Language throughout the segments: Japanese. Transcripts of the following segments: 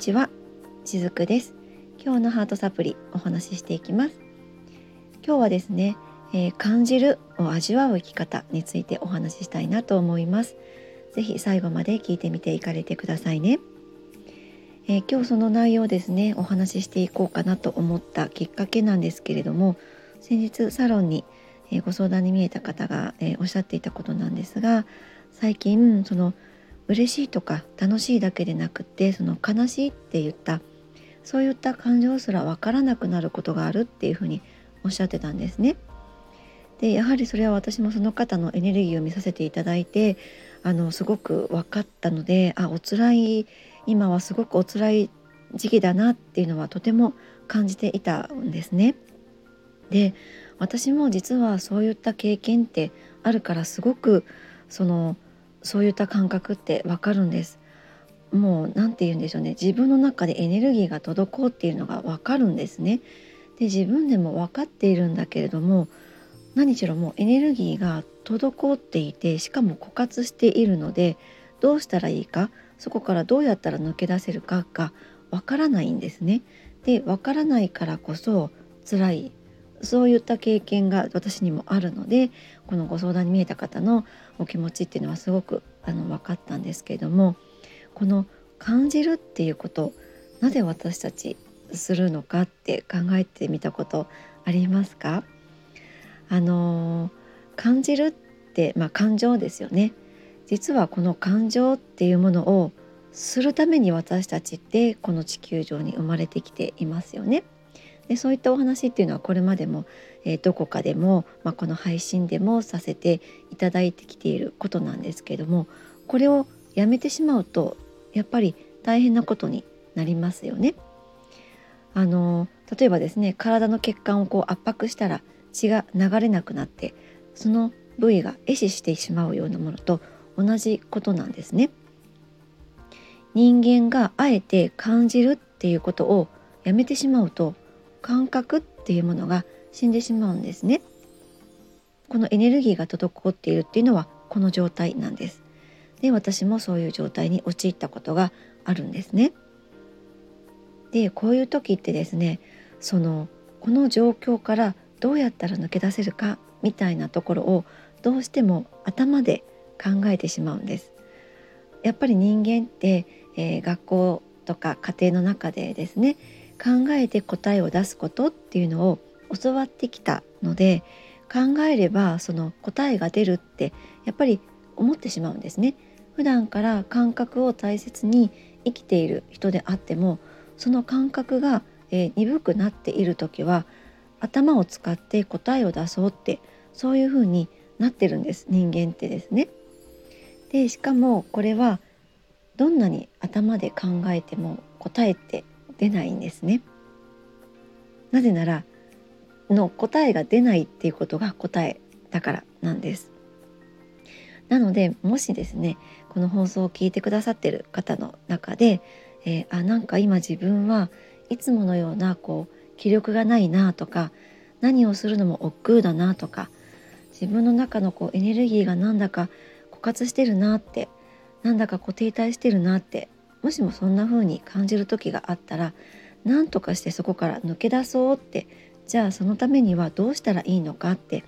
ちは。しずくです。今日のハートサプリお話ししていきます。今日はですね、えー、感じるを味わう生き方についてお話ししたいなと思います。ぜひ最後まで聞いてみていかれてくださいね、えー、今日その内容ですねお話ししていこうかなと思ったきっかけなんですけれども先日サロンに、え、ご相談に見えた方が、えおっしゃっていたことなんですが最近その嬉しいとか楽しいだけでなくてその悲しいって言ったそういった感情すら分からなくなることがあるっていうふうにおっしゃってたんですね。でやはりそれは私もその方のエネルギーを見させていただいてあのすごく分かったのであお辛い今はすごくお辛い時期だなっていうのはとても感じていたんですね。で私も実はそういった経験ってあるからすごくそのそういった感覚ってわかるんです。もう何て言うんでしょうね。自分の中でエネルギーが滞っているのがわかるんですね。で自分でも分かっているんだけれども何しろもうエネルギーが滞っていてしかも枯渇しているのでどうしたらいいかそこからどうやったら抜け出せるかがわからないんですね。でわからないからこそ辛いそういった経験が私にもあるのでこのご相談に見えた方のお気持ちっていうのはすごくあの分かったんですけれどもこの感じるっていうことなぜ私たちするのかって考えてみたことありますか？あの感じるって、まあ、感情ですよね実はこの感情っていうものをするために私たちってこの地球上に生まれてきていますよね。でそういったお話っていうのはこれまでも、えー、どこかでも、まあ、この配信でもさせていただいてきていることなんですけどもこれをやめてしまうとやっぱり大変なことになりますよね。あの例えばですね体の血管をこう圧迫したら血が流れなくなってその部位が壊死してしまうようなものと同じことなんですね。人間があえて感じるっていうことをやめてしまうと感覚っていうものが死んでしまうんですね。このエネルギーが滞っているっていうのはこの状態なんです。で私もそういう状態に陥ったことがあるんですね。でこういう時ってですねそのこの状況からどうやったら抜け出せるかみたいなところをどうしても頭で考えてしまうんです。やっぱり人間って、えー、学校とか家庭の中でですね考えて答えを出すことっていうのを教わってきたので考えればその答えが出るってやっぱり思ってしまうんですね。普段から感覚を大切に生きている人であってもその感覚が、えー、鈍くなっている時は頭を使って答えを出そうってそういう風になってるんです人間ってですね。でしかもこれはどんなに頭で考えても答えって出ないんですね。なぜならの答えが出ないっていうことが答えだからなんです。なのでもしですねこの放送を聞いてくださってる方の中で、えー、あなんか今自分はいつものようなこう気力がないなとか何をするのも億劫だなとか自分の中のこうエネルギーがなんだか枯渇してるなってなんだかこう停滞してるなってもしもそんな風に感じる時があったら何とかしてそこから抜け出そうってじゃあそのためにはどうしたらいいのかって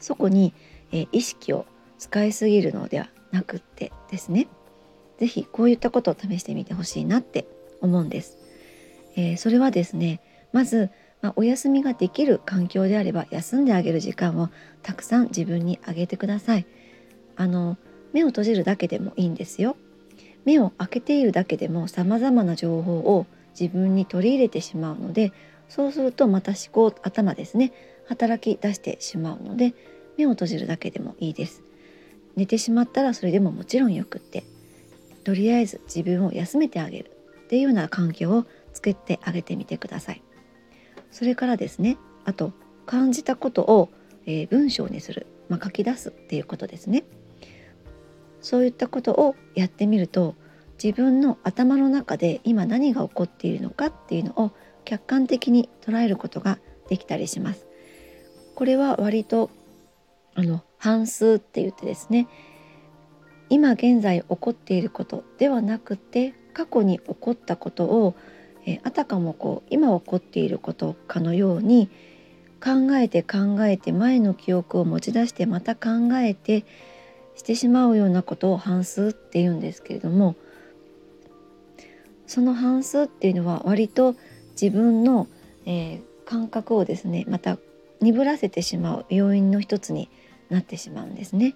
そこに、え、意識を使いすぎるのではなくってですね是非こういったことを試してみてほしいなって思うんです。えー、それはですねまず、まあ、お休みができる環境であれば休んであげる時間をたくさん自分にあげてください。あの目を閉じるだけでもいいんですよ。目を開けているだけでも様々な情報を自分に取り入れてしまうのでそうするとまた思考頭ですね働き出してしまうので目を閉じるだけでもいいです。寝てしまったらそれでももちろんよくってとりあえず自分を休めてあげるっていうような環境を作ってあげてみてください。それからですねあと感じたことを、えー、文章にする、まあ、書き出すっていうことですね。そういったことをやってみると自分の頭の中で今何が起こっているのかっていうのを客観的に捉えることができたりします。これは割とあの半数って言ってですね今現在起こっていることではなくて過去に起こったことを、えあたかもこう今起こっていることかのように考えて考えて前の記憶を持ち出してまた考えてしてしまうようなことを反数っていうんですけれどもその反数っていうのは割と自分の、えー、感覚をですねまた鈍らせてしまう要因の一つになってしまうんですね。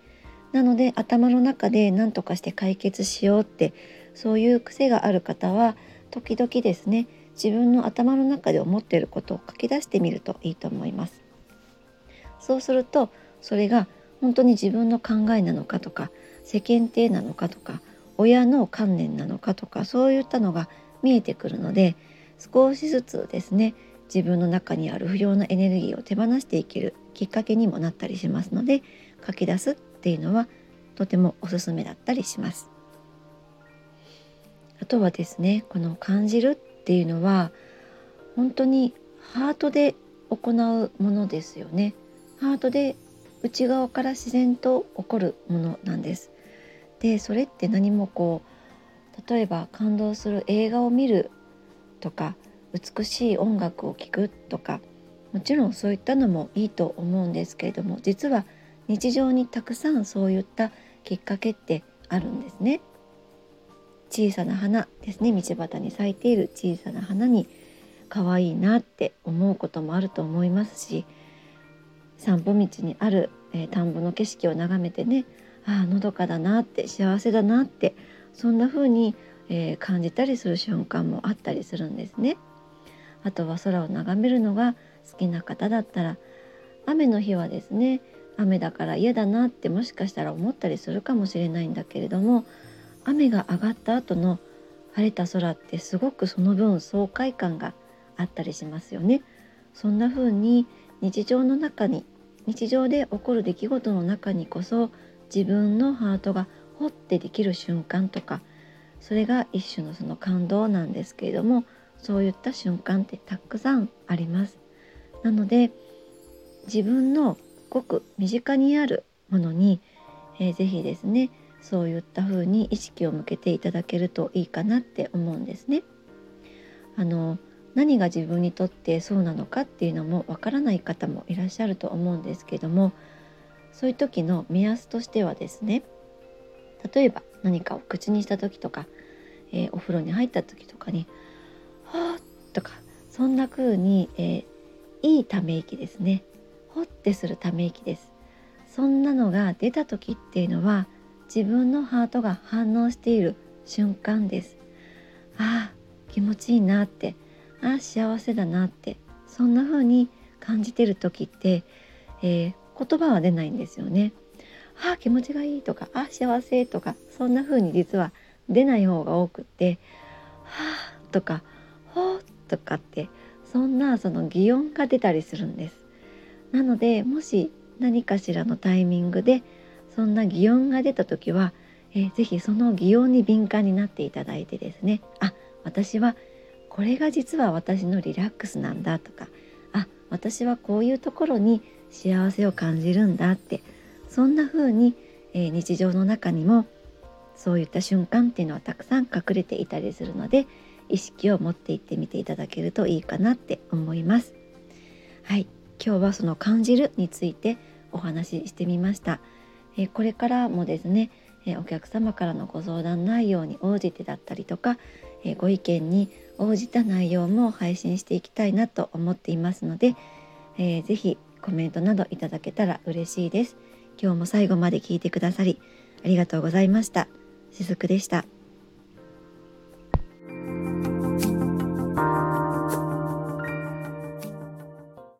なので頭の中で何とかして解決しようってそういう癖がある方は時々ですね自分の頭の中で思っていることを書き出してみるといいと思います。そうするとそれが本当に自分の考えなのかとか世間体なのかとか親の観念なのかとかそういったのが見えてくるので少しずつですね自分の中にある不要なエネルギーを手放していけるきっかけにもなったりしますので書き出すっていうのはとてもおすすめだったりします。あとはですねこの感じるっていうのは本当にハートで行うものですよね。ハートで内側から自然と起こるものなんです。でそれって何もこう例えば感動する映画を見るとか美しい音楽を聴くとかもちろんそういったのもいいと思うんですけれども実は日常にたくさんそういったきっかけってあるんですね。小さな花ですね道端に咲いている小さな花に可愛いなって思うこともあると思いますし散歩道にある、えー、田んぼの景色を眺めてねああのどかだなって幸せだなってそんな風に、えー、感じたりする瞬間もあったりするんですね。あとは空を眺めるのが好きな方だったら雨の日はですね雨だから嫌だなってもしかしたら思ったりするかもしれないんだけれども雨が上がった後の晴れた空ってすごくその分爽快感があったりしますよね。そんな風に日常の中に日常で起こる出来事の中にこそ自分のハートがほってできる瞬間とかそれが一種のその感動なんですけれどもそういった瞬間ってたくさんあります。なので自分のごく身近にあるものに、えー、ぜひですねそういった風に意識を向けていただけるといいかなって思うんですね。あの何が自分にとってそうなのかっていうのもわからない方もいらっしゃると思うんですけどもそういう時の目安としてはですね例えば何かを口にした時とか、えー、お風呂に入った時とかに「はあ」とかそんな風に、えー、いいため息ですね。ほってするため息です。そんなのが出た時っていうのは自分のハートが反応している瞬間です。ああ気持ちいいなってあ幸せだなってそんな風に感じてる時って、えー、言葉は出ないんですよね。ああ気持ちがいいとかあ幸せとかそんな風に実は出ない方が多くってはあとかほとかってそんなその擬音が出たりするんです。なのでもし何かしらのタイミングでそんな擬音が出た時は、えー、ぜひその擬音に敏感になっていただいてですねあ私はこれが実は私のリラックスなんだとかあ私はこういうところに幸せを感じるんだってそんな風に、えー、日常の中にもそういった瞬間っていうのはたくさん隠れていたりするので意識を持っていってみていただけるといいかなって思います。はい、今日はその感じるについてお話ししてみました。えー、これからもですね、えー、お客様からのご相談内容に応じてだったりとか、えご意見に応じた内容も配信していきたいなと思っていますので、えー、ぜひコメントなどいただけたら嬉しいです。今日も最後まで聞いてくださりありがとうございました。しずくでした。